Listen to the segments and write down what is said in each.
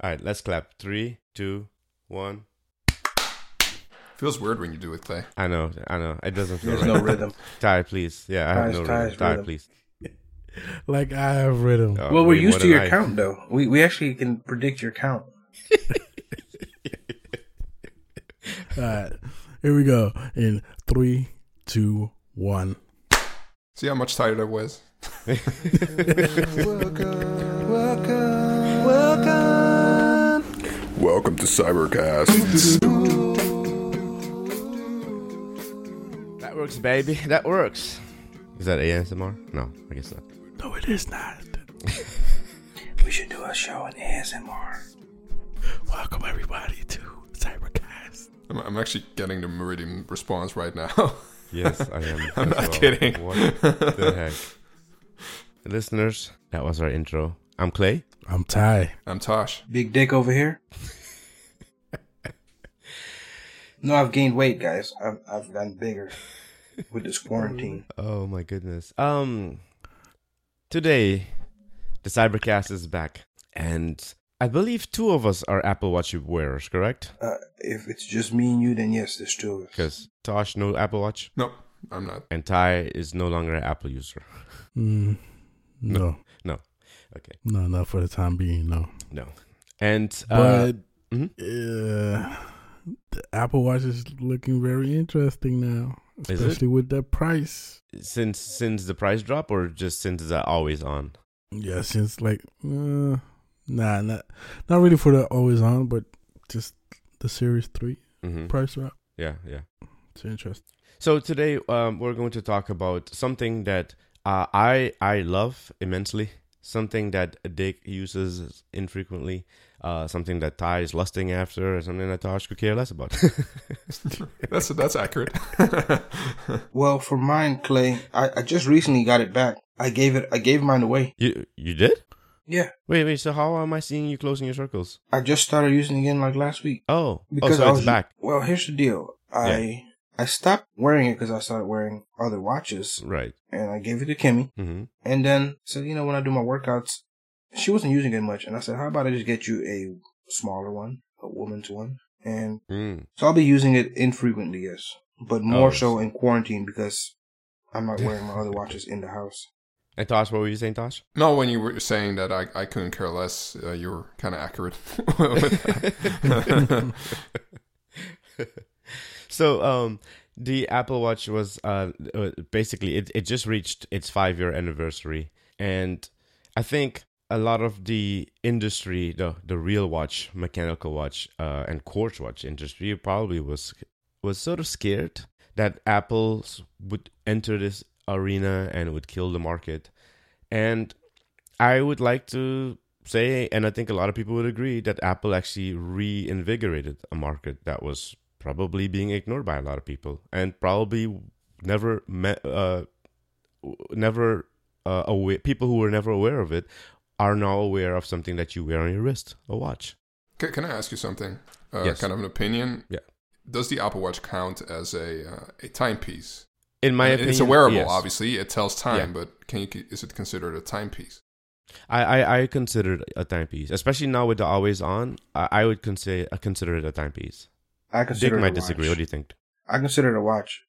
All right, let's clap. Three, two, one. Feels weird when you do it, Clay. I know, I know. It doesn't feel There's right. no rhythm. Ty, please. Yeah, I have Ty's- no Ty's rhythm. Ty, rhythm. please. Like I have rhythm. Oh, well, we're wait, used what to did your I- count though. We we actually can predict your count. All right, here we go. In three, two, one. See how much tired I was? Welcome to Cybercast. That works, baby. That works. Is that ASMR? No, I guess not. No, it is not. We should do a show in ASMR. Welcome everybody to Cybercast. I'm, I'm actually getting the Meridian response right now. Yes, I am. I'm as not kidding. What the heck? Listeners, that was our intro. I'm Clay. I'm Ty. I'm Tosh. Big dick over here. no, I've gained weight, guys. I've I've gotten bigger with this quarantine. Oh my goodness. Um, today the Cybercast is back, and I believe two of us are Apple Watch wearers, correct? Uh, if it's just me and you, then yes, there's two of us. Because Tosh no Apple Watch, Nope, I'm not. and Ty is no longer an Apple user. Mm, no, No. Okay. no, not for the time being. No, No. And uh, but mhm. uh, the Apple Watch is looking very interesting now, especially with the price. since since the price drop, or just since it's always on? Yeah, since like, uh, nah, not not really for the always on, but just the Series Three hmm price drop. Yeah, yeah. It's interesting. So today um, we're going to talk about something that uh, I I love immensely, something that Dick uses infrequently, uh, something that Ty is lusting after, and something that Tosh could care less about. That's that's accurate. Well, for mine, Clay, I, I just recently got it back. I gave it. I gave mine away. you you did? Yeah, Wait, wait. So how am I seeing you closing your circles? I just started using it again like last week. Oh, oh, Because so I was back. Well, here's the deal. I I stopped wearing it because I started wearing other watches, Right. and I gave it to Kimmy. hmm And then said, you know, when I do my workouts, she wasn't using it much, and I said, how about I just get you a smaller one, a woman's one, and Mm. so I'll be using it infrequently, yes, but more Oh, so in quarantine because I'm not wearing my other watches in the house. And Tosh, what were you saying, Tosh? no, when you were saying that I, I couldn't care less, uh, you were kind of accurate. so um the apple watch was uh uh, basically it, it just reached its five year anniversary. And i think a lot of the industry the the real watch mechanical watch uh and quartz watch industry probably was was sort of scared that apple would enter this arena and would kill the market. And i would like to say and i think a lot of people would agree that apple actually reinvigorated a market that was probably being ignored by a lot of people and probably never met uh never uh, aware people who were never aware of it are now aware of something that you wear on your wrist a watch can, can I ask you something? Uh, Yes. Kind of an opinion. Yeah. Does the Apple Watch count as a uh, a timepiece? in my And opinion it's a wearable, yes. obviously. It tells time, Yeah. but can you is it considered a timepiece? I, I i consider it a timepiece especially now with the always on i, I would consider consider it a timepiece I consider it might disagree what do you think I consider it a watch.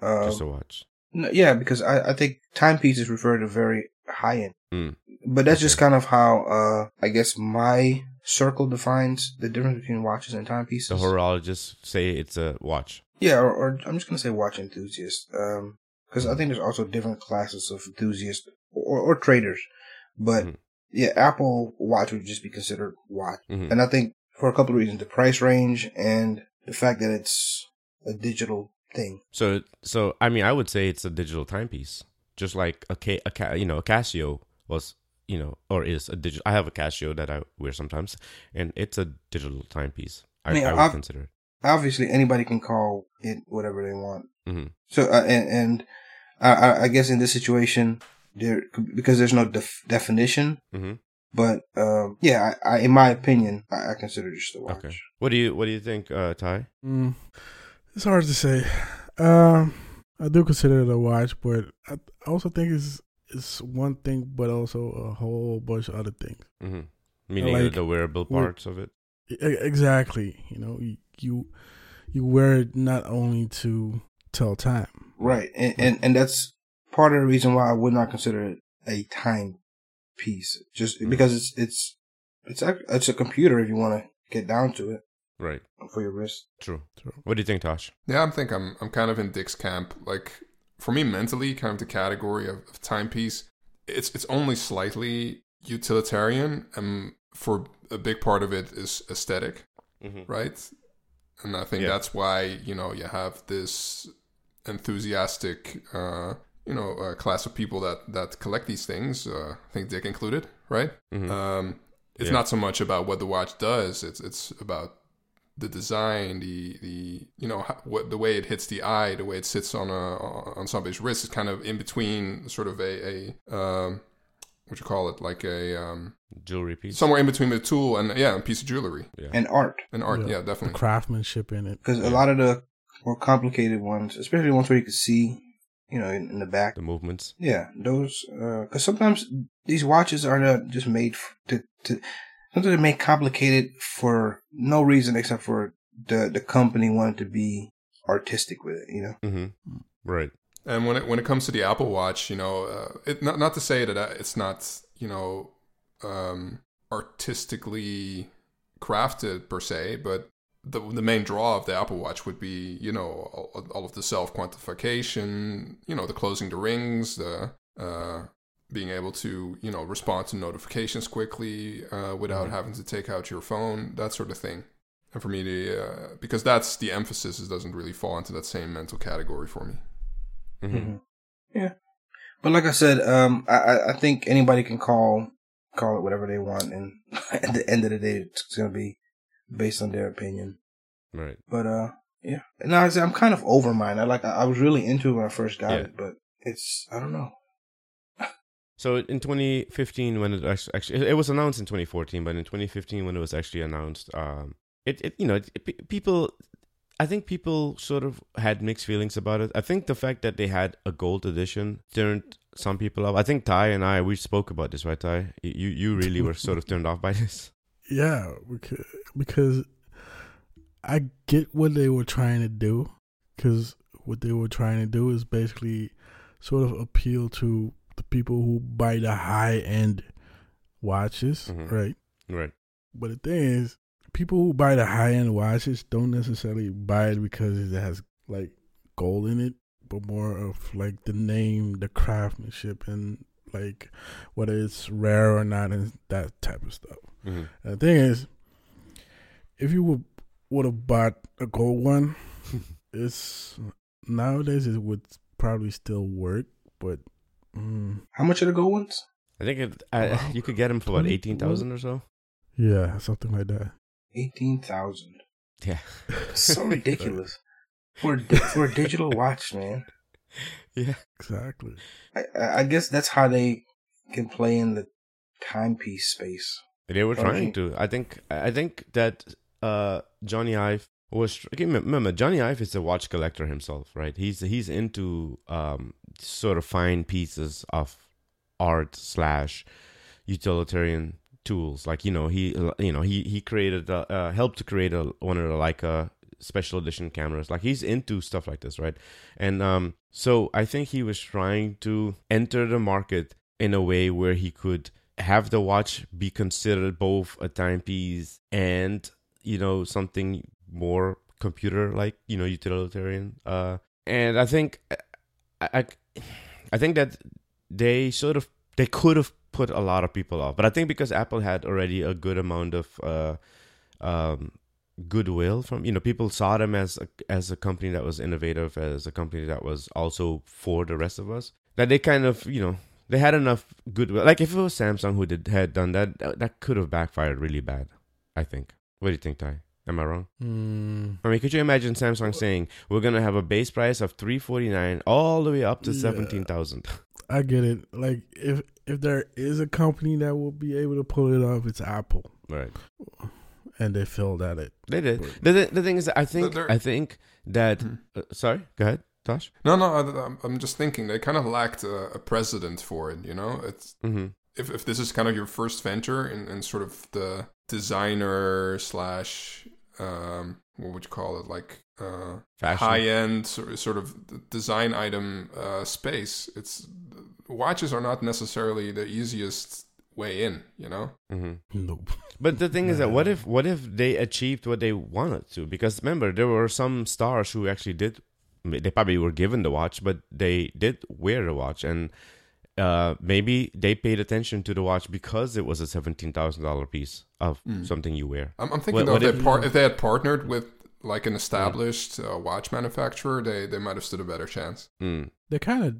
Uh, just a watch no, yeah, because I, I think timepieces refer to very high end. Mm. But that's just kind of how uh, I guess my circle defines the difference between watches and timepieces. the horologists say it's a watch Yeah, or, or I'm just gonna say watch enthusiast, because I think there's also different classes of enthusiasts or, or traders. But Mhm. yeah, Apple Watch would just be considered watch, mm-hmm. and I think for a couple of reasons: the price range and the fact that it's a digital thing. So, so I mean, I would say it's a digital timepiece, just like a, a you know, a Casio was, you know, or is a digital. I have a Casio that I wear sometimes, and it's a digital timepiece. I, I mean, I would I've- consider it. Obviously, anybody can call it whatever they want. hmm So, uh, and, and I, I- guess in this situation, there because there's no def- definition. hmm But um, yeah, I, I, in my opinion, I, I consider it just a watch. Okay. What do you What do you think, uh, Ty? Mm, it's hard to say. Um, I do consider it a watch, but I I also think it's it's one thing, but also a whole bunch of other things. hmm Meaning Like, the wearable with- parts of it. Exactly. You know, you you, you wear it not only to tell time. Right, and, and and that's part of the reason why I would not consider it a time piece, just Mm. because it's it's it's ac- it's a computer if you want to get down to it Right. for your wrist. True. True. What do you think, Tosh? Yeah, I think I'm I'm kind of in Dick's camp. Like for me, mentally, kind of the category of, of timepiece, it's it's only slightly utilitarian, and for a big part of it is aesthetic, Mm-hmm. right? And I think Yeah. that's why you know you have this enthusiastic, uh, you know, uh, class of people that that collect these things. Uh, I think Dick included, right? Mm-hmm. Um, it's Yeah. not so much about what the watch does. It's it's about the design, the the you know what the way it hits the eye, the way it sits on a on somebody's wrist is kind of in between, sort of a a um, what you call it, like a um, Jewelry piece. somewhere in between the tool and yeah, a piece of jewelry yeah. And art, and art. Yeah. Yeah, The definitely. craftsmanship in it. because a lot of the more complicated ones, especially ones where you can see, you know, in, in the back. the movements. Yeah, those because sometimes these watches are not just made to to. Sometimes they're made complicated for no reason except for the the company wanted to be artistic with it. You know. Mm-hmm. Right. And when it when it comes to the Apple Watch, you know, uh, it not not to say that uh, it's not you know um, artistically crafted per se, but the the main draw of the Apple Watch would be you know all, all of the self quantification, you know, the closing the rings, the uh, being able to you know respond to notifications quickly uh, without having to take out your phone, that sort of thing. And for me, the uh, because that's the emphasis, it doesn't really fall into that same mental category for me. Mm-hmm. Mhm. Yeah, but like I said, um, I I- I think anybody can call call it whatever they want, and at the end of the day, it's gonna be based on their opinion. Right. But uh, yeah. No, I I'm kind of over mine. I like I I was really into it when I first got Yeah. it, but it's I don't know. So in 2015, when it actually, actually it was announced in 2014, but in 2015 when it was actually announced, um, it, it you know it, it- people, I think people sort of had mixed feelings about it. I think the fact that they had a gold edition turned some people off. I think Ty and I we spoke about this, right, Ty? You you really were sort of turned off by this. Yeah, because, because I get what they were trying to do. Because what they were trying to do is basically sort of appeal to the people who buy the high end watches, Mhm. right? Right. But the thing is, people who buy the high end watches don't necessarily buy it because it has like gold in it, but more of like the name, the craftsmanship, and like whether it's rare or not, and that type of stuff. Mm-hmm. And the thing is, if you would would have bought a gold one, it's nowadays it would probably still work, but mm, How much are the gold ones? I think it, I, you could get them for what 20 eighteen thousand or so. yeah, something like that. Eighteen thousand. Yeah. So ridiculous for a for a digital watch, man. Yeah. Exactly. I, I I guess that's how they can play in the timepiece space. They were trying to. I think. I think that uh, Jony Ive was. okay, Remember, Jony Ive is a watch collector himself, right? He's he's into um, sort of fine pieces of art slash utilitarian tools. Like you know, he you know he he created uh, uh, helped to create a, one of the Leica special edition cameras. Like he's into stuff like this, right? And um, so I think he was trying to enter the market in a way where he could have the watch be considered both a timepiece and you know something more computer like you know utilitarian uh and i think I, I i think that they sort of they could have put a lot of people off but i think because apple had already a good amount of uh um goodwill from you know people saw them as a, as a company that was innovative as a company that was also for the rest of us that they kind of you know they had enough goodwill like if it was samsung who did had done that that, could have backfired really bad i think what do you think ty am i wrong Mm, I mean, could you imagine Samsung saying we're gonna have a base price of three forty nine all the way up to Yeah. seventeen thousand? I get it. Like if if there is a company that will be able to pull it off, it's Apple, Right. And they failed at it. They did. The, the the thing is, I think I think that. Hmm. Uh, sorry, go ahead, Tosh. No, no, I, I'm- I'm just thinking they kind of lacked a, a precedent for it. You know, it's Mm-hmm. if if this is kind of your first venture in, in sort of the designer slash um, what would you call it like uh, high end sort sort of design item uh, space, it's watches are not necessarily the easiest way in. You know. hmm Nope. But the thing is that what if what if they achieved what they wanted to? Because remember, there were some stars who actually did. They probably were given the watch, but they did wear the watch, and uh, maybe they paid attention to the watch because it was a seventeen thousand dollar piece of Mm. something you wear. I'm, I'm thinking What- though, what if, if- they par- if they had partnered with like an established uh, watch manufacturer, they they might have stood a better chance. Mm. They kind of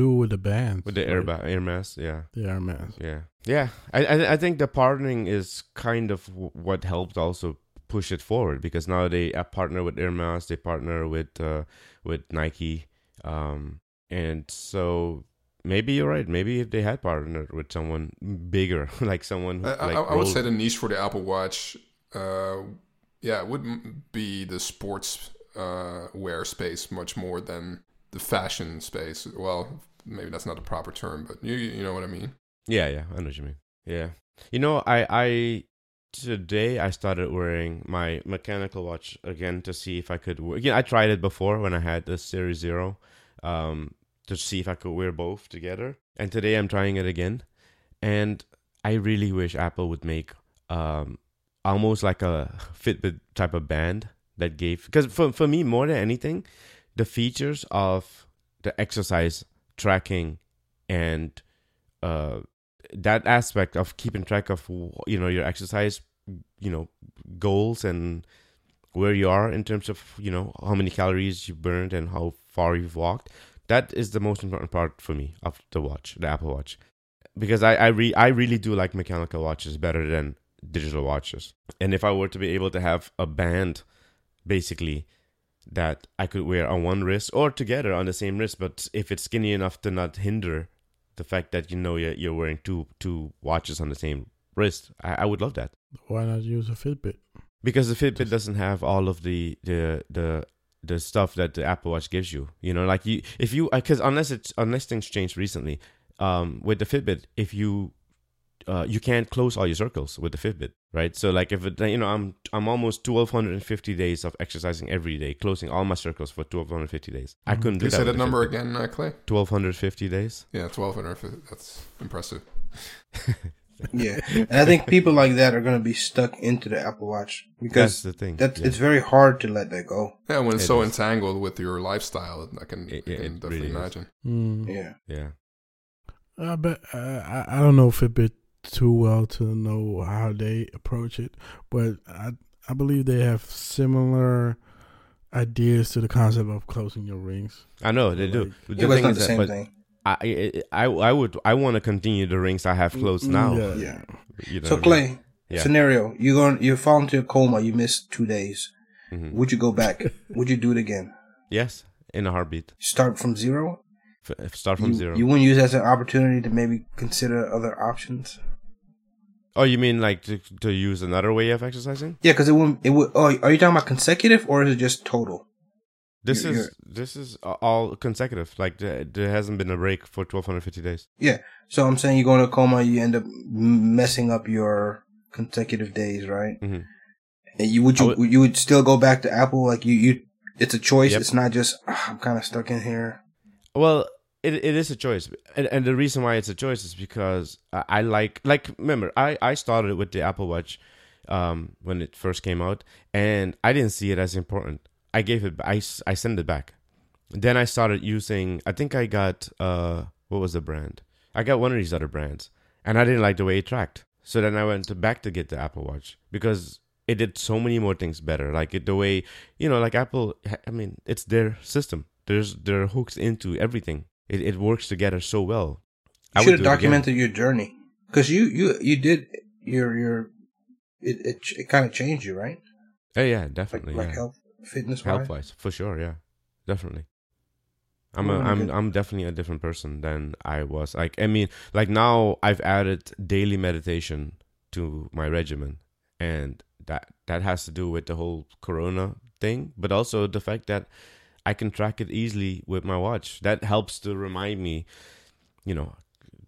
do with the bands. With the like air ba- Hermès, yeah. The Hermès. Yeah, yeah. I, I I think the partnering is kind of what helped also push it forward because now they uh, partner with Hermès, they partner with uh, with Nike, um, and so maybe you're right. Maybe if they had partnered with someone bigger, like someone who, I, I- like I, would say the niche for the Apple Watch, uh, yeah, it wouldn't be the sports uh, wear space much more than the fashion space. Well, maybe that's not the proper term, but you you know what I mean. Yeah, yeah, I know what you mean. Yeah, you know, I I today I started wearing my mechanical watch again to see if I could. Wear, again, I tried it before when I had the Series Zero, um, to see if I could wear both together. And today I'm trying it again, and I really wish Apple would make um almost like a Fitbit type of band that gave because for for me more than anything, the features of the exercise tracking and uh that aspect of keeping track of you know your exercise you know goals and where you are in terms of you know how many calories you burned and how far you've walked that is the most important part for me of the watch the apple watch. Because i i, re- I really do like mechanical watches better than digital watches. And if i were to be able to have a band basically that i could wear on one wrist or together on the same wrist but if it's skinny enough to not hinder the fact that you know you're, you're wearing two two watches on the same wrist I, I would love that Why not use a Fitbit? because the Fitbit Just- doesn't have all of the the the the stuff that the Apple Watch gives you. You know, like you if you because unless it's unless things changed recently, um, with the Fitbit, if you uh, you can't close all your circles with the Fitbit, right? So like if it, you know I'm I'm almost twelve hundred and fifty days of exercising every day, closing all my circles for twelve hundred fifty days. I Mhm. couldn't do You that. say with that number Fitbit. again, uh, Clay? Twelve hundred fifty days. Yeah, twelve hundred. That's impressive. Yeah, and I think people like that are going to be stuck into the Apple Watch because That's the thing. that's yeah. it's very hard to let that go. Yeah, when it's It so is. entangled with your lifestyle, I can, It- I can really definitely is. imagine. Mm. Yeah, yeah. I bet uh, I I don't know Fitbit too well to know how they approach it, but I I believe they have similar ideas to the concept of closing your rings. I know they do. Like- But yeah, but it's not is the same but thing. I, I I would I want to continue the rings I have closed now. Yeah. Yeah. You know So what I mean? Clay, Yeah. scenario: you going you fall into a coma, you miss two days. Mhm. Would you go back? Would you do it again? Yes, in a heartbeat. Start from zero. F- f- start from you, zero. You wouldn't use it as an opportunity to maybe consider other options. Oh, you mean like to, to use another way of exercising? Yeah, because it wouldn't. It would. Oh, are you talking about consecutive or is it just total? This You're- is this is all consecutive. Like there, there hasn't been a break for twelve hundred fifty days. Yeah. So I'm saying you go into a coma, you end up messing up your consecutive days, right? Mm-hmm. And you would you would- you would still go back to Apple? Like you you, it's a choice. Yep. It's not just "Ah, I'm kind of stuck in here. Well, it it is a choice, and, and the reason why it's a choice is because I, I like like remember I I started with the Apple Watch, um when it first came out, and I didn't see it as important. I gave it I I sent it back. Then I started using. I think I got uh what was the brand? I got one of these other brands, and I didn't like the way it tracked. So then I went to back to get the Apple Watch because it did so many more things better. Like it, the way you know, like Apple. I mean, it's their system. There's they're hooked into everything. It it works together so well. You I should have do it again. documented your journey because you you you did your your it it, it kind of changed you, right? Yeah, yeah, definitely. like yeah. health fitness health wise. for sure yeah definitely i'm a, i'm i'm definitely a different person than i was like i mean like now i've added daily meditation to my regimen and that that has to do with the whole corona thing but also the fact that i can track it easily with my watch that helps to remind me you know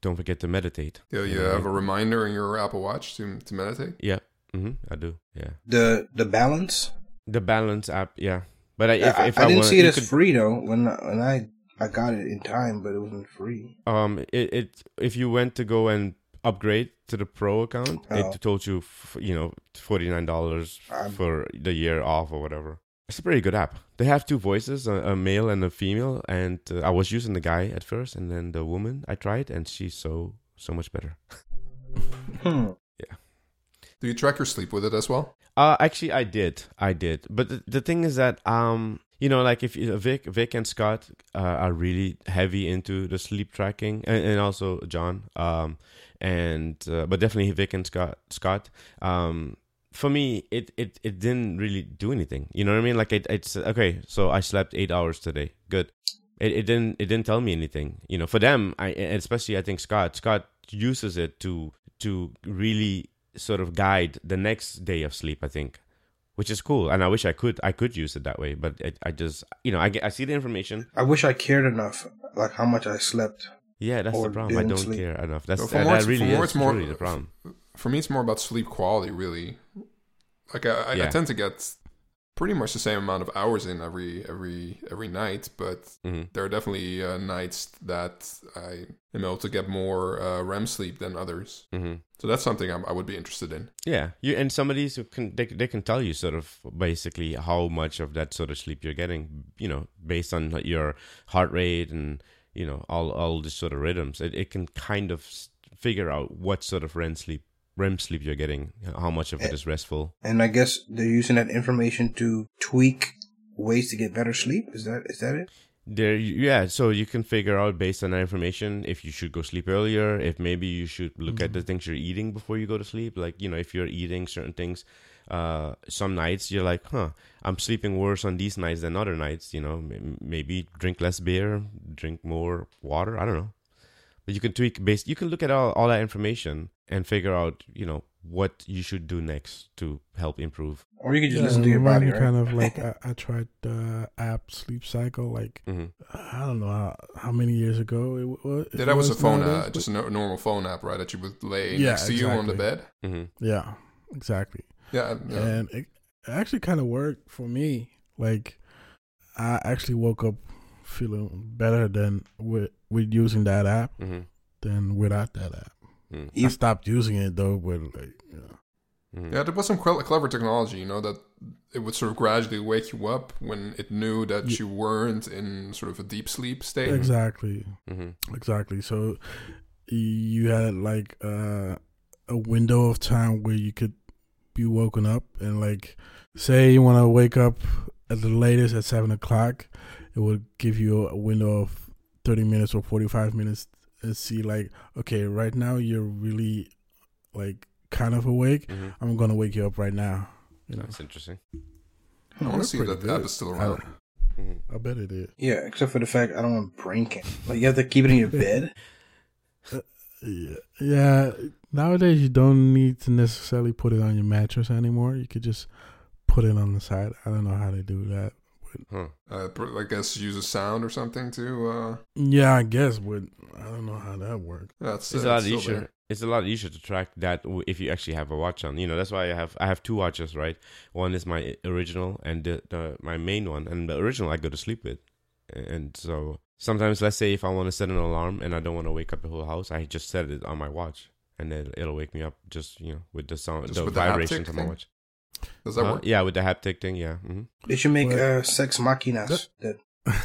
don't forget to meditate. Yeah, you have a reminder in your Apple Watch to to meditate. Yeah, mm-hmm, I do. Yeah, The the balance. the balance app. Yeah, but I, if, I, if I I, didn't wanna- see it as could- free though. When when I I got it in time, but it wasn't free. Um, it, it if you went to go and upgrade to the pro account, Oh. it told you, f- you know, forty nine dollars for the year off or whatever. It's a pretty good app. They have two voices, a, a male and a female, and uh, I was using the guy at first, and then the woman I tried, and she's so so much better. Hmm. Do you track your sleep with it as well? Uh, actually, I did, I did, but the, the thing is that um, you know, like if you, Vic, Vic and Scott uh, are really heavy into the sleep tracking, and, and also John, um, and uh, but definitely Vic and Scott, Scott, um, for me, it, it it didn't really do anything. You know what I mean? Like it, it's okay. So I slept eight hours today. Good. It, it didn't it didn't tell me anything. You know, for them, I especially I think Scott Scott uses it to to really sort of guide the next day of sleep. I think, which is cool, and I wish I could I could use it that way. But it, I just you know I get I see the information. I wish I cared enough, like how much I slept. Yeah, that's the problem. I don't sleep. care enough. That's So that, that really is more- truly the problem. For me, it's more about sleep quality, really. Like I, I, I tend to get pretty much the same amount of hours in every every every night, but hmm there are definitely uh, nights that I am able to get more uh, REM sleep than others. hmm So that's something I'm, I would be interested in. Yeah, you and some of these who can they, they can tell you sort of basically how much of that sort of sleep you're getting, you know, based on your heart rate and you know all all the sort of rhythms. It it can kind of figure out what sort of REM sleep REM sleep you're getting, how much of it is restful. And I guess they're using that information to tweak ways to get better sleep. Is that is that it? There, yeah. So you can figure out based on that information if you should go sleep earlier, if maybe you should look at the things you're eating before you go to sleep. Like you know, if you're eating certain things, uh, some nights you're like, huh, I'm sleeping worse on these nights than other nights. You know, m- maybe drink less beer, drink more water. I don't know. But you can tweak based. You can look at all all that information and figure out, you know, what you should do next to help improve. Or you could just Yeah, listen to your remind body, me right? Kind of like I, I tried the app Sleep Cycle. Like hmm I don't know how, how many years ago it was. Yeah, that was a phone, nowadays, uh, just a normal phone app, right? That you would lay Yeah, next to you on the exactly. bed. hmm yeah, exactly. Yeah, yeah. and it, it actually kind of worked for me. Like I actually woke up feeling better than with with using that app hmm than without that app. Mm I stopped using it though, but like yeah. hmm Yeah, there was some clever technology, you know, that it would sort of gradually wake you up when it knew that Ye- you weren't in sort of a deep sleep state. exactly, hmm exactly. So you had like uh, a window of time where you could be woken up and like say you want to wake up at the latest at seven o'clock, it would give you a window of thirty minutes or forty five minutes and see like okay right now you're really like kind of awake. hmm I'm gonna wake you up right now. You know, That's interesting. I want to see if that the app is still around. hmm I bet it is. Yeah, except for the fact I don't want brain cancer. Like you have to keep it in your bed. Yeah, yeah. Nowadays, you don't need to necessarily put it on your mattress anymore. You could just put it on the side. I don't know how they do that. Huh. Uh, I guess use a sound or something to. Uh, Yeah, I guess, but I don't know how that works. that's It's uh, a lot easier. there. It's a lot easier to track that if you actually have a watch on. You know, that's why I have I have two watches, right? One is my original and the, the my main one, and the original I go to sleep with. And so sometimes, let's say if I want to set an alarm and I don't want to wake up the whole house, I just set it on my watch, and then it'll wake me up just you know with the sound, Just the with the vibrations haptic my watch. Does that Huh? work? Yeah, with the haptic thing. Yeah. hmm They should make What? uh, sex machinas. That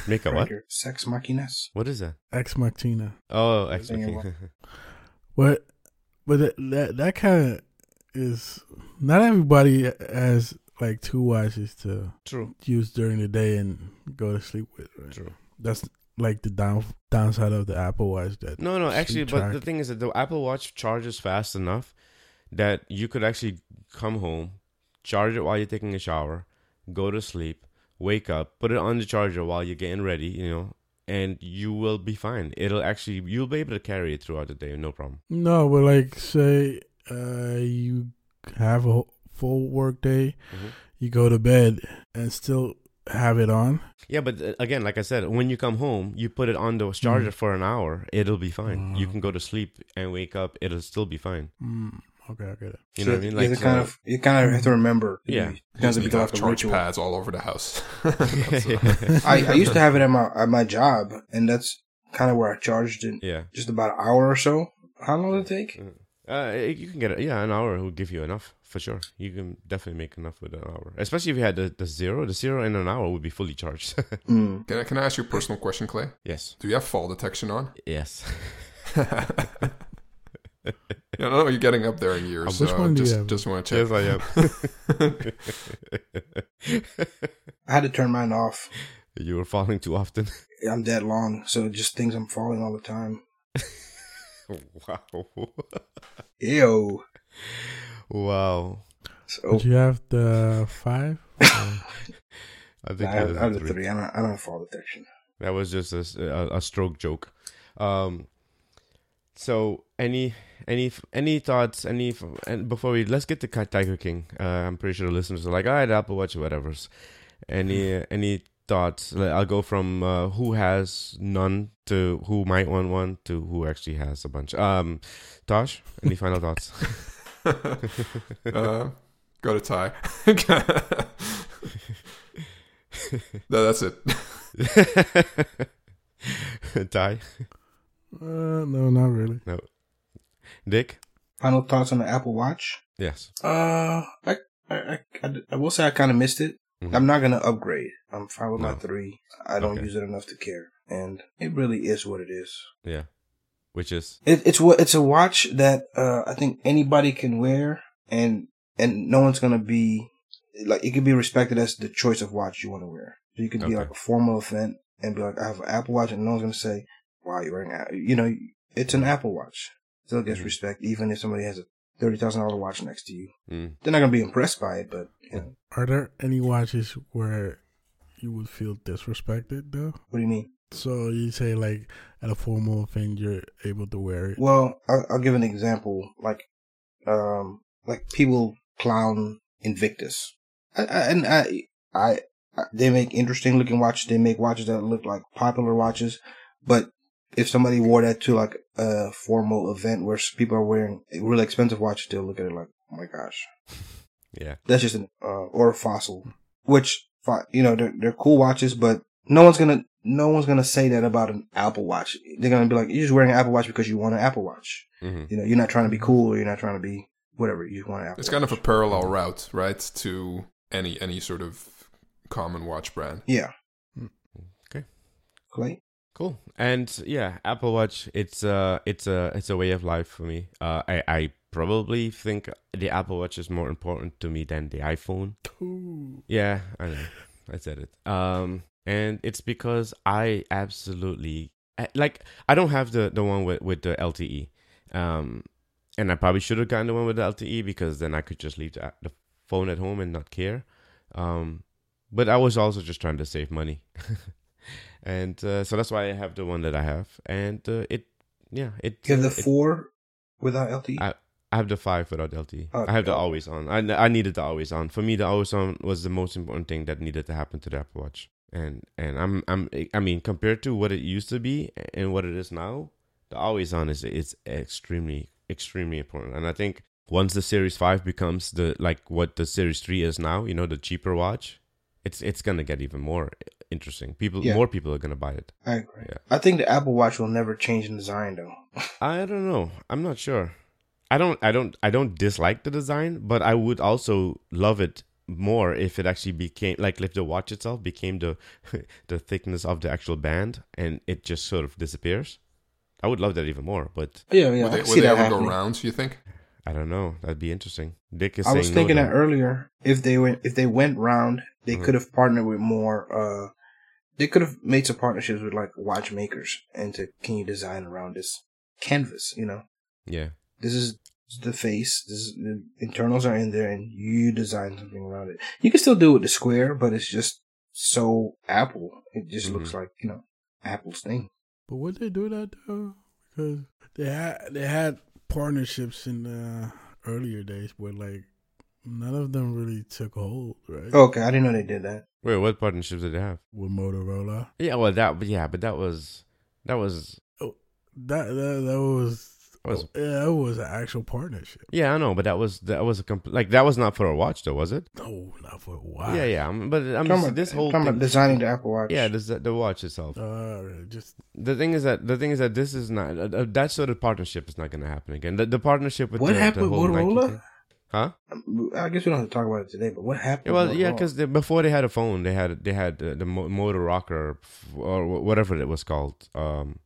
Make a what? Sex machinas. What is that? Ex Machina. Oh, Thing actually. you want. But but that that, that kind of is not everybody has like two watches to True. use during the day and go to sleep with. Right? True. That's like the down downside of the Apple Watch. That No, no, sleep actually, but the thing is that the Apple Watch charges fast enough that you could actually come home, charge it while you're taking a shower, go to sleep, wake up, put it on the charger while you're getting ready, you know, and you will be fine. It'll actually, you'll be able to carry it throughout the day, no problem. No, but like say uh you have a full work day, Mhm. you go to bed and still have it on. Yeah, but uh, again, like I said, when you come home, you put it on the charger for an hour. It'll be fine. You Mm. can go to sleep and wake up. It'll still be fine. Mm, okay, I get it. You know what I mean? you Like have to kind so- of you kind of have to remember. Yeah. it You doesn't just need to become have like charge ritual. pads all over the house. That's, uh, I, I used to have it at my at my job, and that's kind of where I charged it. yeah. Just about an hour or so. How long did it take? Uh, you can get it. Yeah, an hour will give you enough for sure. You can definitely make enough with an hour, especially if you had the, the zero. The zero in an hour would be fully charged. Mm. can, I, can I ask you a personal question, Clay? yes. Do you have fall detection on? Yes. Yeah, I know you're getting up there in years. Which so one do you just, have? Just want to check. yes, I am. I had to turn mine off. you were falling too often. I'm dead long, so it just thinks I'm falling all the time. wow. Ew. Wow. So Did you have the five? Or- I I think have, I have the three. I don't, I don't have fall detection. That was just a stroke joke. Um, so any any any thoughts? Any and before we let's get to Tiger King. Uh, I'm pretty sure the listeners are like, all right, Apple Watch, whatever's. Any any thoughts? I'll go from uh, who has none to who might want one to who actually has a bunch. Um, Tosh, any final thoughts? uh, go to Ty. no, that's it. Ty, Uh, no, not really. Dick, Final thoughts on the Apple Watch? yes. Uh, I I, I, I, I will say I kind of missed it. Mhm. I'm not gonna upgrade. I'm fine with my three. I don't Okay. use it enough to care, and it really is what it is. Yeah, which is It, it's what it's a watch that uh, I think anybody can wear, and and no one's gonna be like it can be respected as the choice of watch you want to wear. So you could be like a formal event and be like, I have an Apple Watch, and no one's gonna say, "Wow, you're wearing a-" You know, it's an Apple Watch. Still gets Mhm. respect, even if somebody has a thirty thousand dollar watch next to you. mm, They're not gonna be impressed by it, but you know, Are there any watches where you would feel disrespected though? what do you mean? So you say like at a formal thing you're able to wear it. Well, I'll, I'll give an example. Like, um, like people clown Invicta, I, I, and I, I, I, they make interesting looking watches. They make watches that look like popular watches, but if somebody wore that to like a formal event where people are wearing really expensive watches, they'll look at it like, oh my gosh, yeah. that's just an uh, or a fossil, which you know they're they're cool watches, but no one's gonna no one's gonna say that about an Apple Watch. They're gonna be like, you're just wearing an Apple Watch because you want an Apple Watch. hmm You know, you're not trying to be cool or you're not trying to be whatever. You want an Apple. It's kind of a parallel route, right, to any any sort of common watch brand. yeah. Okay. Clay. Cool. And yeah, Apple Watch. It's uh it's a it's a way of life for me. Uh, I I probably think the Apple Watch is more important to me than the iPhone. Ooh. Yeah, I know. I said it. Um, and it's because I absolutely like. I don't have the the one with with the LTE. Um, and I probably should have gotten the one with the LTE because then I could just leave the the phone at home and not care. Um, but I was also just trying to save money, and uh, so that's why I have the one that I have. And uh, it, yeah, it. You have the it- four without LTE. I- I have the five without LTE. I have the always on. I, I needed the always on. For me, the always on was the most important thing that needed to happen to the Apple Watch. And and I'm I'm I mean compared to what it used to be and what it is now, the always on is is extremely extremely important. And I think once the Series Five becomes the like what the Series Three is now, you know, the cheaper watch, it's it's gonna get even more interesting. People Yeah. more people are gonna buy it. I agree. Yeah. I think the Apple Watch will never change in design though. I don't know. I'm not sure. I don't I don't I don't dislike the design, but I would also love it more if it actually became like if the watch itself became the the thickness of the actual band and it just sort of disappears. I would love that even more, but Yeah, yeah. would I they, see would they that ever go happening. round? You think? I don't know. That'd be interesting. Dick is I saying was thinking to that earlier. If they went, if they went round, they Mhm. could have partnered with more. uh They could have made some partnerships with like watchmakers and to can you design around this canvas? You know, Yeah. this is the face. This is, the internals are in there, and you design something around it. You can still do it with the square, but it's just so Apple. It just Mhm. looks like you know Apple's thing. But would they do that though? Because they had they had partnerships in the earlier days with like none of them really took hold, right? Okay, I didn't know they did that. Wait, what partnerships did they have? With Motorola, Yeah, well, that, but yeah, but that was, that was, that that, that was, Was- yeah, that was an actual partnership. yeah, I know, but that was, that was a complete, like, that was not for a watch, though, was it? No, not for a watch. Yeah, yeah, I'm, but I'm Talking just, about, this whole talking thing, about designing the Apple Watch. yeah, this, the watch itself. Uh, just The thing is that the thing is that this is not uh, uh, that sort of partnership is not going to happen again. The, the partnership with What the, happened the with whole Nike Motorola? Huh? I guess we don't have to talk about it today, but what happened? Yeah, well, yeah, because before they had a phone, they had they had uh, the Motor ROKR or whatever it was called. Um,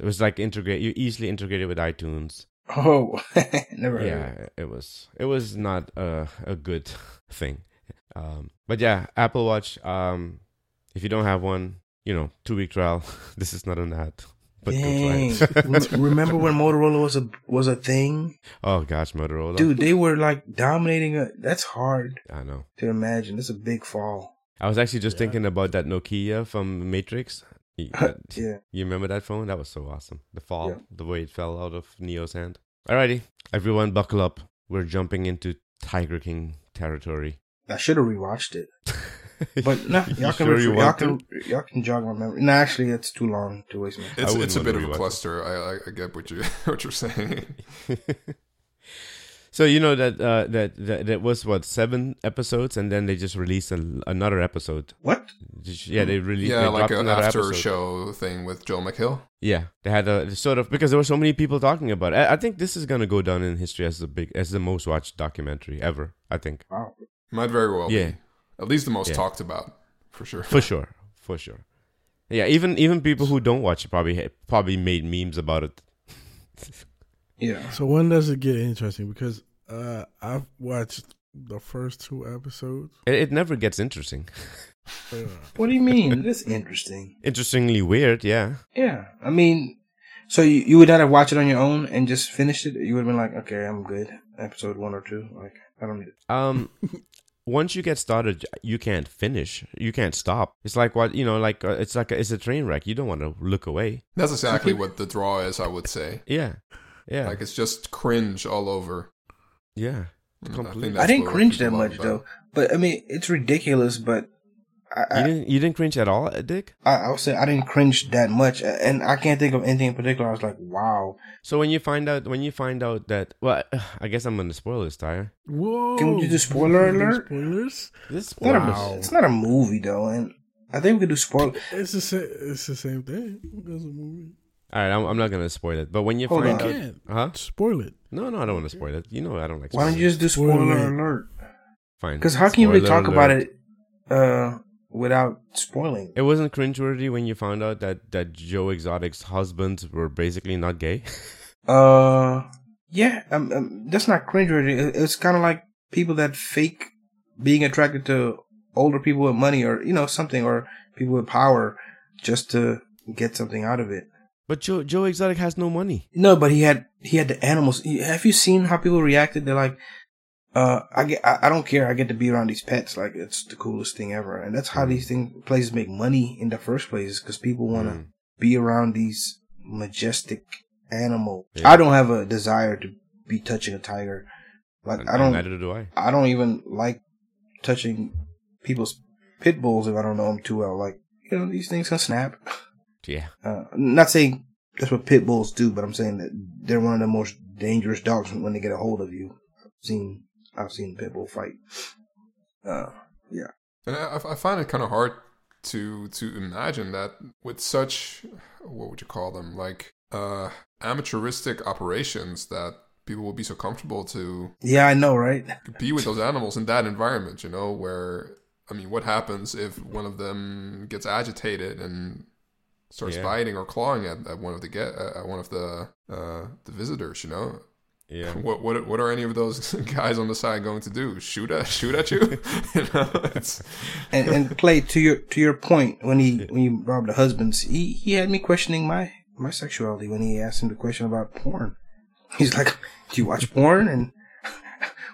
it was like integrate you easily integrated with iTunes. oh, never heard. of it. Yeah, it was it was not a a good thing. Um, but yeah, Apple Watch. Um, if you don't have one, you know, two week trial. this is not an ad. But Dang. try it. Re- Remember when Motorola was a was a thing, oh gosh, Motorola. dude? They were like dominating. A, that's hard I know. to imagine. That's a big fall. I was actually just Yeah. thinking about that Nokia from Matrix. You, that- Yeah. you remember that phone? That was so awesome. The fall, Yeah. the way it fell out of Neo's hand. Alrighty, everyone, buckle up. We're jumping into Tiger King territory. I should have rewatched it, but no, You y'all can sure you refer- y'all want can y'all can jog my memory. No, actually, it's too long to waste my. I It's it's a bit of a cluster. I, I I get what you what you're saying. so you know that uh, that that that was what seven episodes, and then they just released a, another episode. What? Yeah, they released. yeah, they like an after episode. show thing with Joel McHale. Yeah, they had a sort of because there were so many people talking about it. I, I think this is gonna go down in history as the big as the most watched documentary ever. I think Wow. Might very well Yeah. be. At least the most Yeah. talked about, for sure. for sure, for sure. Yeah, even even people who don't watch it probably probably made memes about it. Yeah. so when does it get interesting? Because uh, I've watched the first two episodes. It, it never gets interesting. What do you mean? That's interesting. Interestingly weird, yeah. Yeah. I mean, so you, you would not have watched it on your own and just finished it? You would have been like, okay, I'm good. Episode one or two. Like, I don't need it. Um, once you get started, you can't finish. You can't stop. It's like what you know, like uh, it's like a, it's a train wreck. You don't want to look away. That's exactly what the draw is, I would say. Yeah, yeah, Like it's just cringe all over. yeah. Mm, Completely. think I didn't cringe that much, about though. But, I mean, it's ridiculous, but I, You didn't you didn't cringe at all, Dick. I, I would say I didn't cringe that much. And I can't think of anything in particular. I was like, wow. So when you find out when you find out that well, I guess I'm gonna spoil this, Tyre. whoa! Can we do the spoiler Can we do alert? Spoilers. This It's not, Wow. a, it's not a movie, though. And I think we could do spoil. It's the same. It's the same thing as a movie. All right, I'm, I'm not gonna spoil it. But when you Hold find on. out, Can't huh? spoil it. No, no, I don't want to spoil it. You know, I don't like. Why don't you just do spoiler Spoiler. alert? fine? Because how can you really Spoiler talk about it uh, without spoiling? It wasn't cringeworthy when you found out that that Joe Exotic's husbands were basically not gay. Uh, yeah, um, um, that's not cringeworthy. It- It's kind of like people that fake being attracted to older people with money, or you know something, or people with power, just to get something out of it. but Joe Joe Exotic has no money. No, but he had he had the animals. Have you seen how people reacted? They're like, uh, I get, I, I don't care. I get to be around these pets. Like it's the coolest thing ever, and that's how these thing places make money in the first place, because people want to Mm. be around these majestic animals. Yeah. I don't have a desire to be touching a tiger. Like And- I don't, Neither do I. I don't even like touching people's pit bulls if I don't know them too well. Like you know, these things can snap. Yeah. Uh, not saying that's what pit bulls do, but I'm saying that they're one of the most dangerous dogs when they get a hold of you. I've seen I've seen pit bull fight. Uh, yeah. And I, I find it kind of hard to to imagine that with such what would you call them like uh amateuristic operations that people would be so comfortable to Yeah, I know, right? be with those animals in that environment. You know, where I mean, what happens if one of them gets agitated and starts Yeah. biting or clawing at, at one of the get uh, at one of the uh the visitors? You know, Yeah. what what what are any of those guys on the side going to do? Shoot at shoot at you? you know, And and play to your to your point when he when you up the husbands, he he had me questioning my my sexuality when he asked him the question about porn. He's like, "Do you watch porn?" And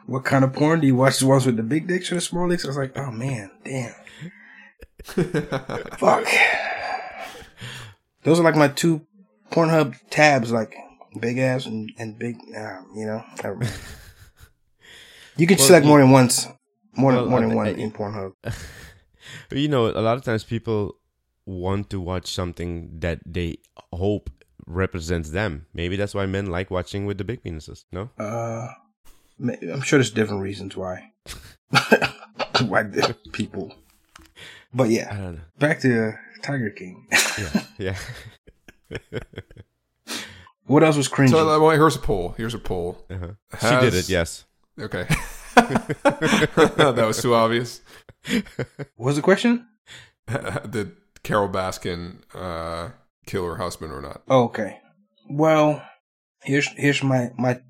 what kind of porn do you watch? The ones with the big dicks or the small dicks? I was like, "Oh man, damn, fuck." Those are like my two Pornhub tabs, like big ass and and big, uh, you know. You can Well, select more than once, more than Well, more than one I- in Pornhub. you know, a lot of times people want to watch something that they hope represents them. Maybe that's why men like watching with the big penises. No, Uh, I'm sure there's different reasons why. why people. But I yeah, don't know. back to Tiger King. Yeah, yeah. What else was cringy? So well, here's a poll. Here's a poll. uh-huh. She did it. Yes. Okay. that was too obvious. what was the question? Did Carole Baskin uh, kill her husband or not? Oh, okay. Well, here's here's my my.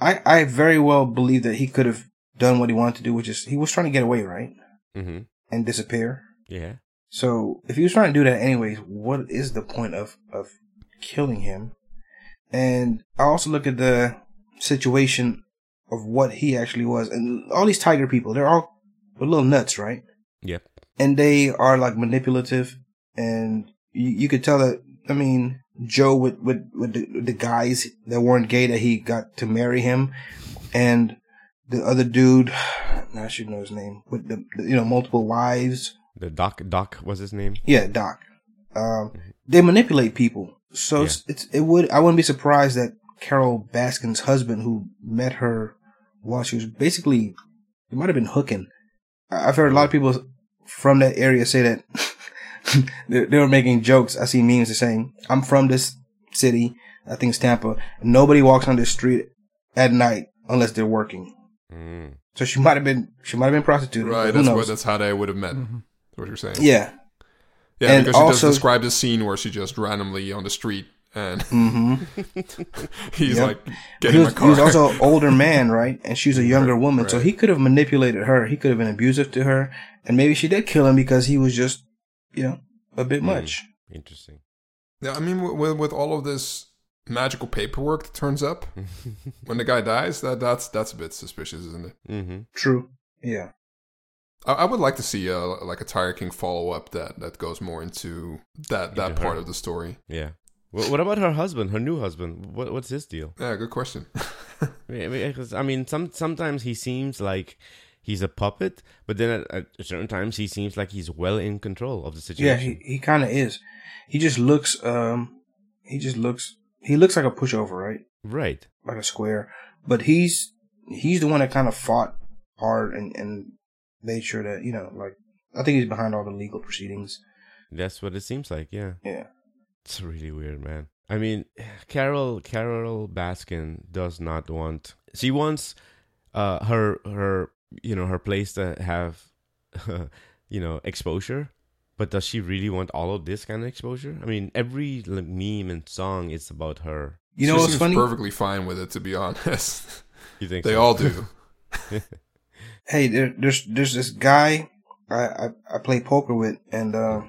I I very well believe that he could have done what he wanted to do, which is he was trying to get away, right, Mm-hmm. and disappear. Yeah. So if he was trying to do that anyways, what is the point of of killing him? And I also look at the situation of what he actually was, and all these tiger people, they're all a little nuts, right? Yep. And they are like manipulative, and you, you could tell that. I mean, Joe with with with the, with the guys that weren't gay that he got to marry him, and the other dude, now I should know his name, with the, the you know multiple wives. The doc. Doc was his name. Yeah, Doc. Um, they manipulate people, so it's, it's it would I wouldn't be surprised that Carole Baskin's husband, who met her while she was basically, it might have been hooking. I- I've heard a lot of people from that area say that they, they were making jokes. I see memes saying, "I'm from this city. I think it's Tampa. Nobody walks on this street at night unless they're working." Mm. So she might have been she might have been prostituted. Right. That's knows? what. That's how they would have met. Mhm. What you're saying? yeah. Yeah, And because she also- does describe the scene where she just randomly on the street and hmm he's Yep. like he getting was, my he was also an older man, right? And she's a younger woman, so he could have manipulated her. He could have been abusive to her, and maybe she did kill him because he was just, you know, a bit Hmm. much. Interesting. yeah, I mean, with with all of this magical paperwork that turns up when the guy dies, that that's that's a bit suspicious, isn't it? mm-hmm. True. Yeah. I, I would like to see a, like a Tiger King follow up that that goes more into that that Into part her. of the story. Yeah. What, what about her husband? Her new husband? What what's his deal? Yeah, good question. Because I mean, some sometimes he seems like he's a puppet, but then at, at certain times he seems like he's well in control of the situation. Yeah, situation. he, he kind of is. He just looks, um, he just looks, he looks like a pushover, right? right. Like a square. But he's, he's the one that kind of fought hard and, and made sure that, you know, like, I think he's behind all the legal proceedings. That's what it seems like. Yeah. Yeah. It's really weird, man. I mean, Carol Carole Baskin does not want. She wants uh her her you know her place to have you know exposure, but does she really want all of this kind of exposure? I mean, every like, meme and song is about her. You know she what's seems funny? perfectly fine with it, to be honest. You think they so? all do. hey, there, there's there's this guy I, I, I play poker with, and uh,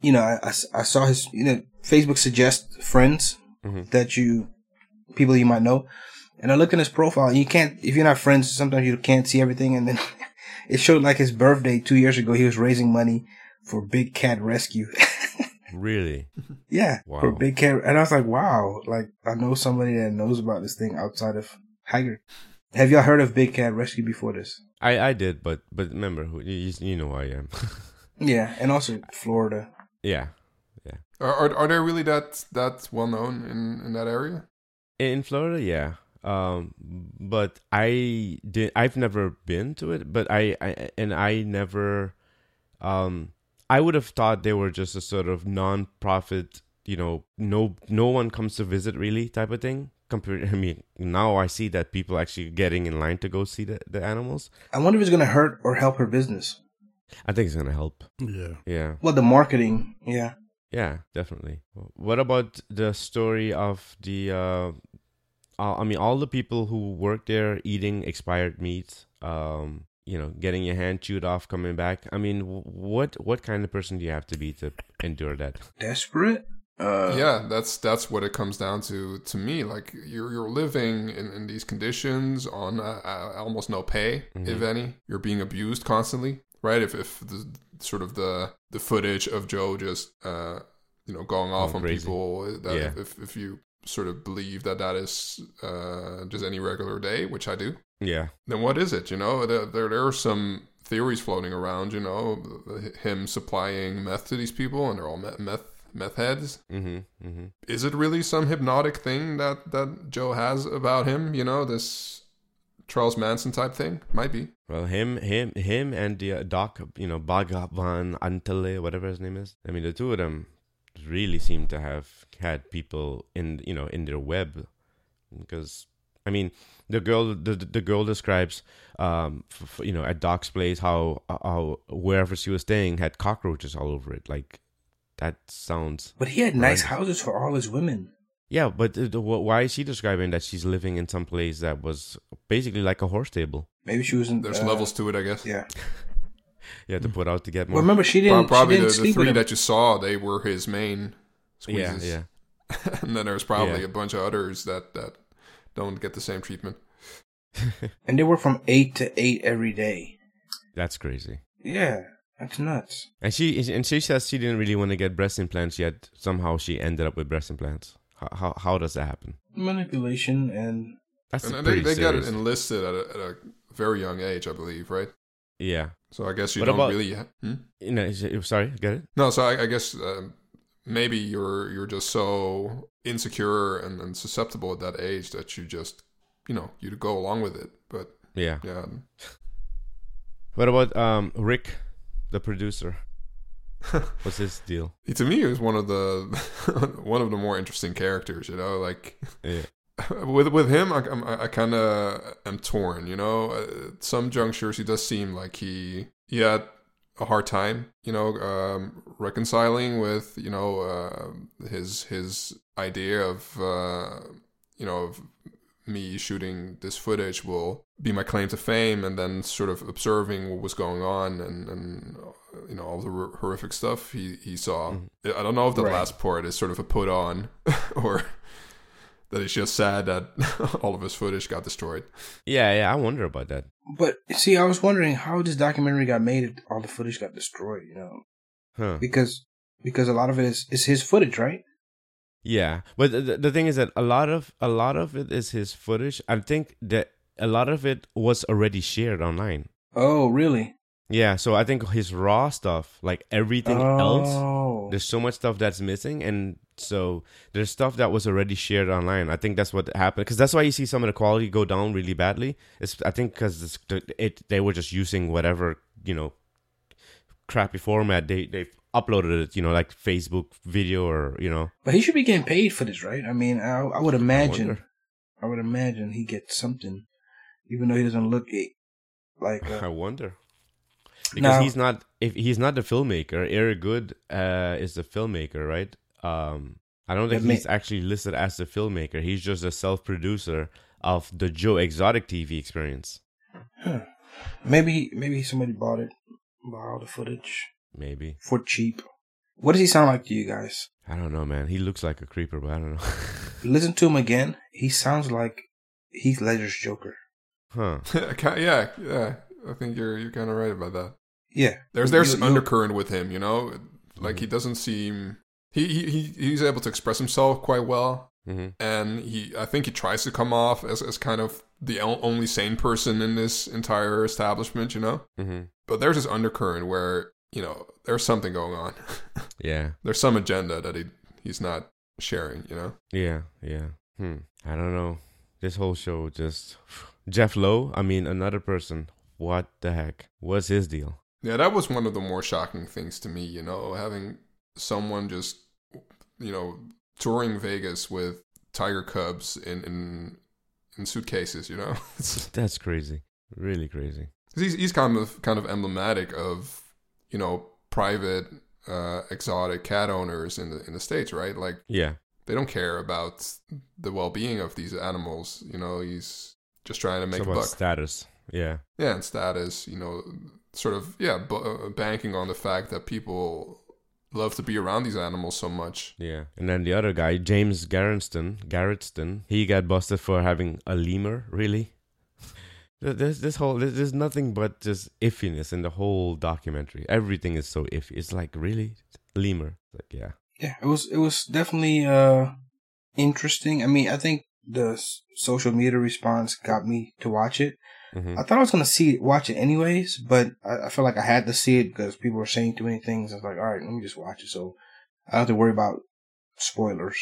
you know, I, I, I saw his you know Facebook suggests friends Mhm. that you people you might know, and I looked in his profile. And you can't if you're not friends. Sometimes you can't see everything, and then it showed like his birthday two years ago. He was raising money for Big Cat Rescue. Really? yeah, for Big Cat, and I was like, wow, like I know somebody that knows about this thing outside of Tiger. Have y'all heard of Big Cat Rescue before this? I I did, but but remember who you, you know who I am. Yeah, and also Florida. yeah. Are, are are they really that that well known in in that area? In Florida, yeah. Um, but I did. I've never been to it, but I, I and I never. Um, I would have thought they were just a sort of non-profit. You know, no no one comes to visit really type of thing. Compared, I mean, now I see that people actually getting in line to go see the the animals. I wonder if it's gonna hurt or help her business. I think it's gonna help. Yeah. Yeah. Well, the marketing, yeah. Yeah, definitely. What about the story of the? Uh, uh, I mean, all the people who work there eating expired meats. Um, you know, getting your hand chewed off, coming back. I mean, what what kind of person do you have to be to endure that? Desperate. Uh, yeah, that's that's what it comes down to to me. Like you're you're living in, in these conditions on uh, uh, almost no pay, if any. You're being abused constantly, right? If if the sort of the the footage of Joe just uh you know going off on crazy. people, that Yeah. if if you sort of believe that that is uh just any regular day, which I do, Yeah. then what is it? You know, there there, there are some theories floating around. You know, him supplying meth to these people, and they're all meth meth, heads. Mm-hmm. Mm-hmm. Is it really some hypnotic thing that that Joe has about him? You know, this Charles Manson type thing might be. Well, him, him, him, and the uh, Doc, you know, Bhagavan Antle, whatever his name is. I mean, the two of them really seem to have had people in, you know, in their web, because I mean, the girl, the the girl describes, um, f- f- you know, at Doc's place how how wherever she was staying had cockroaches all over it. Like that sounds. But he had nice Right. houses for all his women. Yeah, but the, the, why is she describing that she's living in some place that was basically like a horse stable? Maybe she wasn't. There's uh, levels to it, I guess. Yeah. Yeah, to put out to get Well, more. remember she didn't. Probably she the, didn't the sleep with three him. that you saw, they were his main squeezes. yeah. yeah. and then there's probably Yeah. a bunch of others that that don't get the same treatment. And they were from eight to eight every day. That's crazy. Yeah, that's nuts. And she and she says she didn't really want to get breast implants yet. Somehow she ended up with breast implants. How how, how does that happen? Manipulation and That's And, and they, they got it enlisted at a, at a very young age, I believe, right? yeah. So I guess you what don't about, really. Hmm? You know, sorry, get it? No, so I, I guess um, maybe you're you're just so insecure and, and susceptible at that age that you just you know you go along with it. But Yeah. yeah, What about um Rick, the producer? What's his deal? to me, he was one of the one of the more interesting characters. You know, like Yeah. with with him, I, I'm- I, kind of am torn. You know, uh, at some junctures he does seem like he he had a hard time. You know, um, reconciling with you know uh, his his idea of uh, you know of me shooting this footage will be my claim to fame, and then sort of observing what was going on and and uh, you know all the hor- horrific stuff he he saw. Mhm. I don't know if the Right. last part is sort of a put on or that he's just sad that all of his footage got destroyed. Yeah, yeah. I wonder about that. but see, I was wondering how this documentary got made. If all the footage got destroyed, you know, Huh. because because a lot of it is is his footage, right? Yeah, but the, the thing is that a lot of a lot of it is his footage. I think that a lot of it was already shared online. Oh, really? Yeah, so I think his raw stuff, like everything else, Oh, there's so much stuff that's missing, and so there's stuff that was already shared online. I think that's what happened because that's why you see some of the quality go down really badly. It's I think because it they were just using whatever you know crappy format they they uploaded it, you know, like Facebook video or you know. but he should be getting paid for this, right? I mean, I, I would imagine. wonder. I, would imagine he gets something, even though he doesn't look it like. I Uh, wonder. Because Now- he's not if he's not the filmmaker. Eric Goode uh, is the filmmaker, right? Um, I don't think he's actually listed as the filmmaker. He's just a self-producer of the Joe Exotic TV experience. huh. Maybe maybe somebody bought it, bought all the footage Maybe for cheap. What does he sound like to you guys? I don't know, man. He looks like a creeper, but I don't know. Listen to him again. He sounds like Heath Ledger's Joker. huh? Yeah, yeah. I think you're you're kind of right about that. Yeah, There's there's You- an undercurrent with him, you know. Like he doesn't seem he, he he he's able to express himself quite well, hmm and he I think he tries to come off as as kind of the only sane person in this entire establishment, you know. hmm But there's this undercurrent where you know there's something going on. Yeah, there's some agenda that he he's not sharing, you know. yeah, yeah. Hmm. I don't know. This whole show just Jeff Lowe. I mean, another person. What the heck? What's his deal? Yeah, that was one of the more shocking things to me, you know, having someone just, you know, touring Vegas with tiger cubs in in, in suitcases, you know. That's crazy. Really crazy. he's he's kind of kind of emblematic of, you know, private uh, exotic cat owners in the in the states, right? Like Yeah. they don't care about the well-being of these animals, you know. He's just trying to make It's a buck. status. Yeah. yeah, and status, you know, sort of, yeah, b- uh, banking on the fact that people love to be around these animals so much. Yeah. And then the other guy, James Garretson, Garretson, he got busted for having a lemur, really? There- There's this whole there's, there's nothing but just iffiness in the whole documentary. Everything is so iffy. It's like really lemur. Like yeah. yeah. It was it was definitely uh interesting. I mean, I think the social media response got me to watch it. Mm-hmm. I thought I was gonna see it, watch it anyways, but I, I felt like I had to see it because people were saying too many things. I was like, all right, let me just watch it, so I don't have to worry about spoilers.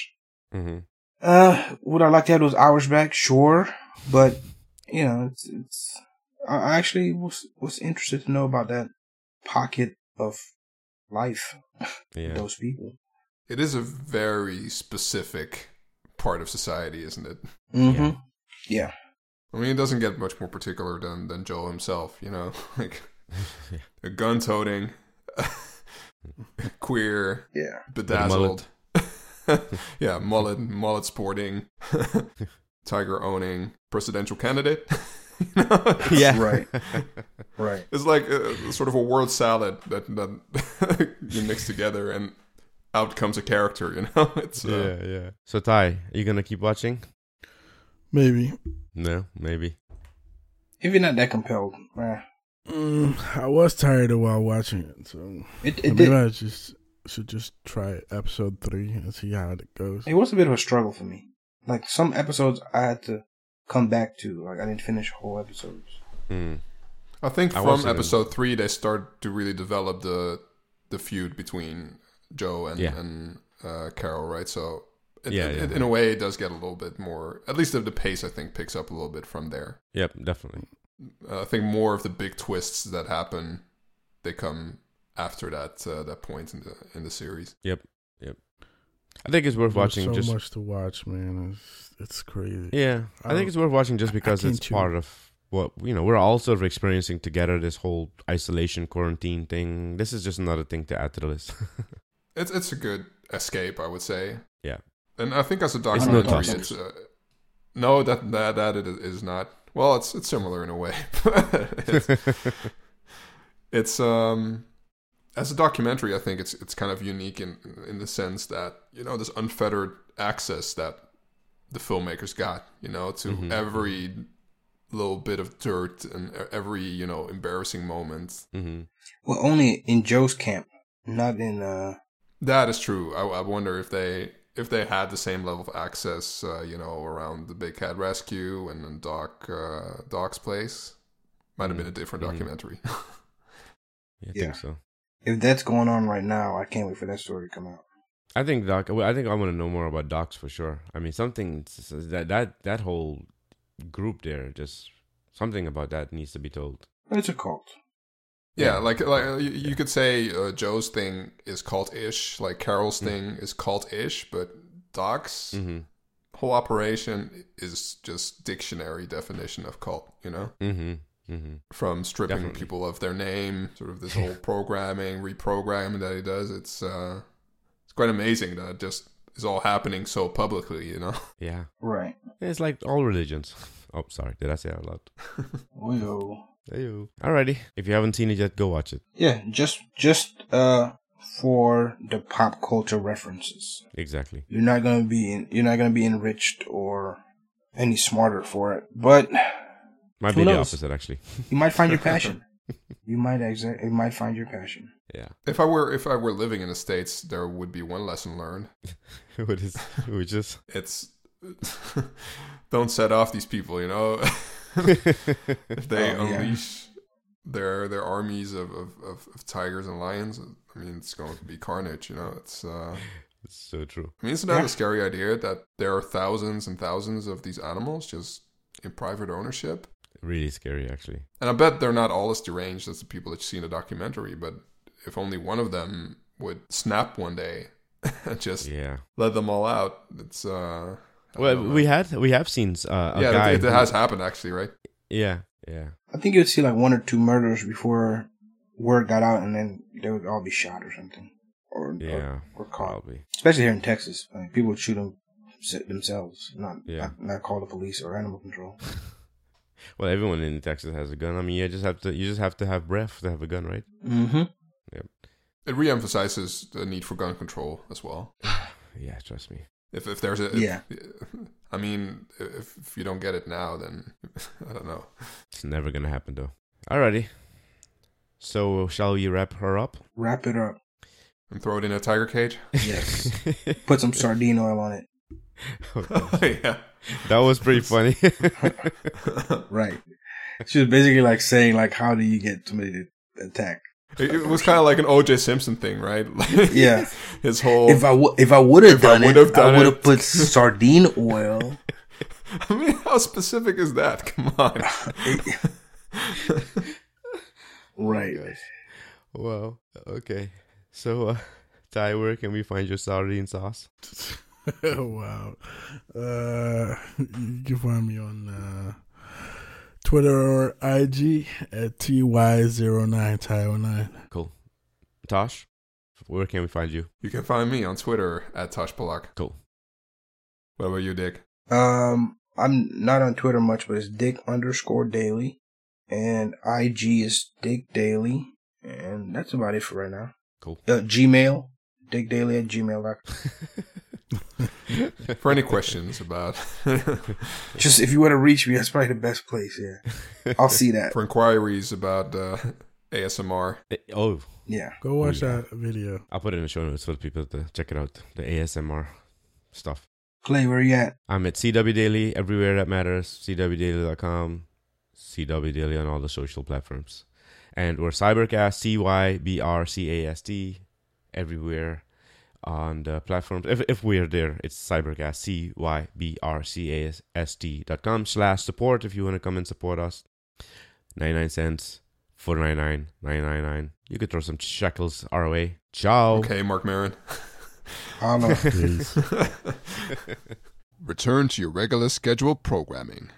hmm Uh, would I like to have those hours back? Sure, but you know, it's it's. I I actually was was interested to know about that pocket of life, Yeah. those people. It is a very specific part of society, isn't it? Mm-hmm. Yeah. I mean, it doesn't get much more particular than than Joe himself. You know, like a gun toting, queer, Yeah. bedazzled. yeah, mullet, mullet sporting, tiger owning, presidential candidate. You know, yeah. Right. Right. It's like a, sort of a word salad that that you mix together, and out comes a character. You know, it's uh, yeah, yeah. So Ty, are you gonna keep watching? Maybe. No, maybe. If you're not that compelled, eh. Mm, I was tired of while watching it, so it I it maybe did. I just should just try episode three and see how it goes. It was a bit of a struggle for me. Like some episodes, I had to come back to. Like I didn't finish whole episodes. Hmm. I think I from watched it episode three they start to really develop the the feud between Joe and Yeah. and uh, Carole, right? So. It, Yeah, it- yeah. in a way, it does get a little bit more. At least the, the pace, I think, picks up a little bit from there. Yep, definitely. Uh, I think more of the big twists that happen, they come after that uh, that point in the in the series. I think it's worth There's watching. so just much to watch, man. It's it's crazy. yeah, I, I think it's worth watching just I- I because it's chew. part of what you know. We're all sort of experiencing together this whole isolation quarantine thing. This is just another thing to add to the list. It's it's a good escape, I would say. Yeah. and I think as a It's no documentary, it's, uh, no that that that it is not. Well, it's it's similar in a way. it's, it's um as a documentary, I think it's it's kind of unique in in the sense that you know this unfettered access that the filmmakers got, you know, to Mhm. every little bit of dirt and every you know embarrassing moment. Mm-hmm. Well, only in Joe's camp, not in. uh That is true. I, I wonder if they if they had the same level of access, uh, you know, around the Big Cat Rescue and then Doc uh, Doc's place, might have been a different Mhm. documentary. Yeah, I Yeah. think so. If that's going on right now, I can't wait for that story to come out. I think Doc. I think I want to know more about Docs for sure. I mean, something that that that whole group there, just something about that needs to be told. It's a cult. yeah, Yeah. like like you, you could say uh, Joe's thing is cult-ish, like Carole's Mm. thing is cult-ish, but Doc's hmm whole operation is just dictionary definition of cult. You know. hmm hmm from stripping Definitely. people of their name, sort of this whole programming, reprogramming that he does. It's uh, it's quite amazing that it just is all happening so publicly, you know. Yeah, Right. it's like all religions. Oh, sorry, did I say out loud? Well, Ayo. Alrighty, if you haven't seen it yet, go watch it. yeah, just just uh for the pop culture references. Exactly. You're not gonna be in, you're not gonna be enriched or any smarter for it, but Might Who be the opposite actually. you might find your passion. you might exa- you might find your passion. yeah. If I were if I were living in the states, there would be one lesson learned. What is which is It's don't set off these people, you know. if they Oh, yeah. unleash their their armies of, of, of, of tigers and lions, I mean, it's going to be carnage. You know, it's. Uh, it's so true. I mean, isn't that Yeah. a scary idea that there are thousands and thousands of these animals just in private ownership? Really scary actually. And I bet they're not all as deranged as the people that you see in the documentary, but if only one of them would snap one day and just Yeah. let them all out, it's. uh Well, we had we have seen uh, a yeah, guy. it, it who- has happened actually, right? Yeah, yeah. I think you'd see like one or two murders before word got out, and then they would all be shot or something, or or, Yeah, or caught. probably. Especially here in Texas, I mean, people would shoot them themselves, not, Yeah. not not call the police or animal control. Well, everyone in Texas has a gun. I mean, you just have to you just have to have breath to have a gun, right? Mm-hmm. Yep. It reemphasizes the need for gun control as well. Yeah, trust me. If if there's a if- Yeah. I mean, if if you don't get it now, then I don't know. It's never gonna happen though. Alrighty. So shall we wrap her up? Wrap it up. And throw it in a tiger cage. Yes. Put some sardine oil on it. yeah. That was pretty funny. right. She was basically like saying like, how do you get somebody to attack? It, it was kind of like an O.J. Simpson thing, right? Like, Yeah. His whole. If I w- if I would have I done it, I would have put sardine oil. I mean, how specific is that? Come on. right. wow. Okay. So, uh, Ty, where can we find your sardine sauce? wow. Uh, you can find me on uh, Twitter or IG at ty09ty09. Cool. Tosh, where can we find you? You can find me on Twitter at Tosh Palak. Cool. What about you, Dick? Um, I'm not on Twitter much, but it's Dick underscore Daily, and IG is Dick Daily, and that's about it for right now. Cool. Uh, Gmail, Dick Daily at gmail.com. For any questions about, Just if you want to reach me, that's probably the best place. Yeah, I'll see that. for inquiries about uh, ASMR, Eh, oh, Yeah. Go watch yeah. that video. I'll put it in the show notes for the people to check it out. The ASMR stuff. Clay, where you at? I'm at CW Daily everywhere that matters. CWDaily.com. CW Daily on all the social platforms. And we're Cybercast, C Y B R C A S T, everywhere on the platforms. If, if we're there, it's Cybercast, C Y B R C A S T dot com slash support if you want to come and support us. 99 cents, 499 999 You could throw some shekels our way. Ciao. okay, Marc Maron. I don't Return to your regular scheduled programming.